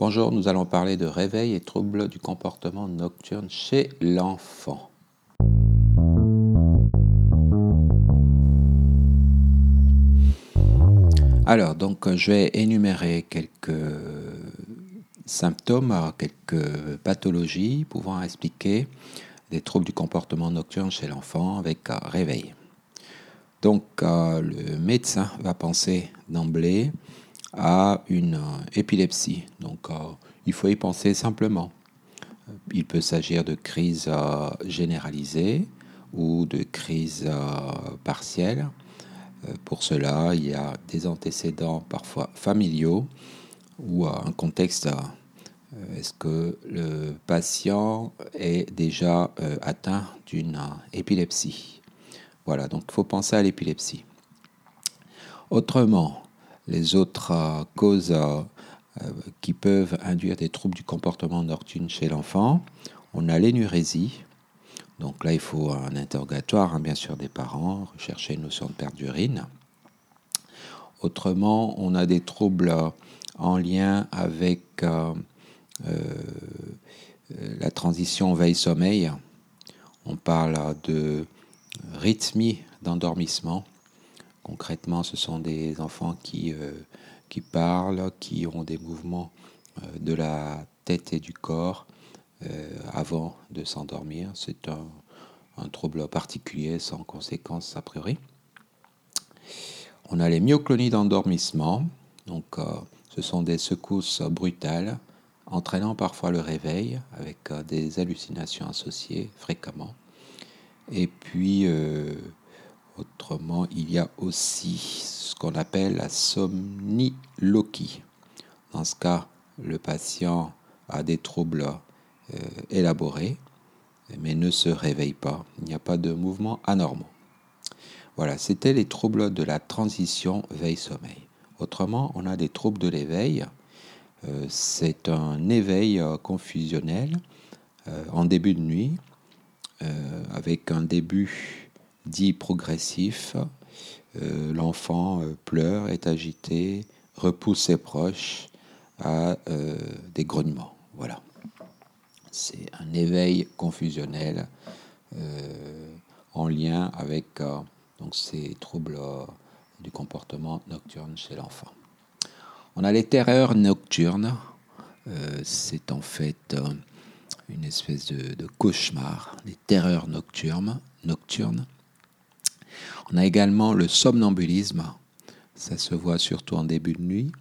Bonjour, nous allons parler de réveil et troubles du comportement nocturne chez l'enfant. Alors, donc, je vais énumérer quelques symptômes, quelques pathologies pouvant expliquer des troubles du comportement nocturne chez l'enfant avec réveil. Donc, euh, le médecin va penser d'emblée à une euh, épilepsie. Donc, euh, il faut y penser simplement. Il peut s'agir de crise généralisée ou de crise partielle. pour cela, il y a des antécédents parfois familiaux ou un contexte. Est-ce que le patient est déjà atteint d'une épilepsie? Voilà, donc il faut penser à l'épilepsie. Autrement, les autres euh, causes euh, euh, qui peuvent induire des troubles du comportement nocturne chez l'enfant, on a l'énurésie. Donc là, il faut un interrogatoire, hein, bien sûr, des parents, rechercher une notion de perte d'urine. Autrement, on a des troubles en lien avec la transition veille-sommeil. On parle de rythmie d'endormissement. Concrètement, ce sont des enfants qui, euh, parlent, qui ont des mouvements euh, de la tête et du corps euh, avant de s'endormir. C'est un, trouble particulier sans conséquence a priori. On a les myoclonies d'endormissement. Donc, ce sont des secousses brutales entraînant parfois le réveil avec des hallucinations associées fréquemment. Et puis, autrement, il y a aussi ce qu'on appelle la somniloquie. Dans ce cas, le patient a des troubles euh, élaborés, mais ne se réveille pas. Il n'y a pas de mouvements anormaux. Voilà, c'était les troubles de la transition veille-sommeil. Autrement, on a des troubles de l'éveil. Euh, c'est un éveil confusionnel en début de nuit euh, avec un début dit progressif. Euh, l'enfant euh, pleure, est agité, repousse ses proches à des grognements. Voilà. C'est un éveil confusionnel en lien avec donc ces troubles du comportement nocturne chez l'enfant. On a les terreurs nocturnes. c'est en fait une espèce de, cauchemar, des terreurs nocturnes, nocturnes. On a également le somnambulisme, ça se voit surtout en début de nuit,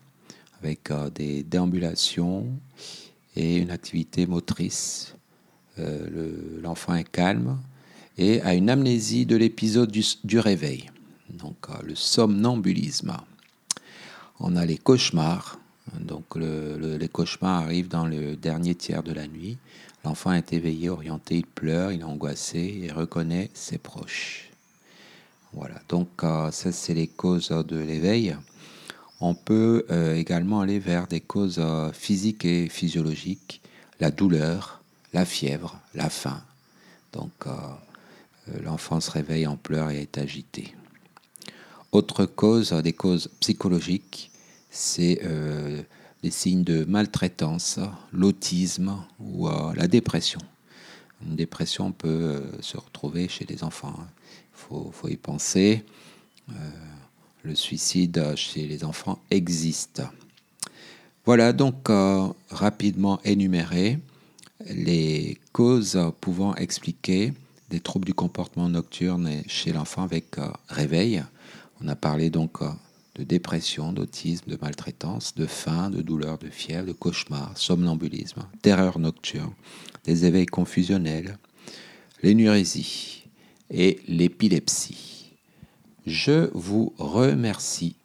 avec euh, des déambulations et une activité motrice. Euh, l'enfant est calme et a une amnésie de l'épisode du, réveil, donc euh, le somnambulisme. On a les cauchemars, donc les cauchemars arrivent dans le dernier tiers de la nuit L'enfant est éveillé, orienté, il pleure, il est angoissé et reconnaît ses proches. Voilà, donc euh, ça c'est les causes de l'éveil. On peut euh, également aller vers des causes euh, physiques et physiologiques, la douleur, la fièvre, la faim. Donc l'enfant se réveille en pleurs et est agité. Autre cause, des causes psychologiques, c'est les signes de maltraitance, l'autisme ou la dépression. Une dépression peut euh, se retrouver chez les enfants. Il hein. faut, y penser. Euh, le suicide chez les enfants existe. Voilà donc rapidement énuméré les causes pouvant expliquer des troubles du comportement nocturne chez l'enfant avec réveil. On a parlé donc de dépression, d'autisme, de maltraitance, de faim, de douleur, de fièvre, de cauchemar, somnambulisme, terreur nocturne, des éveils confusionnels, l'énurésie et l'épilepsie. Je vous remercie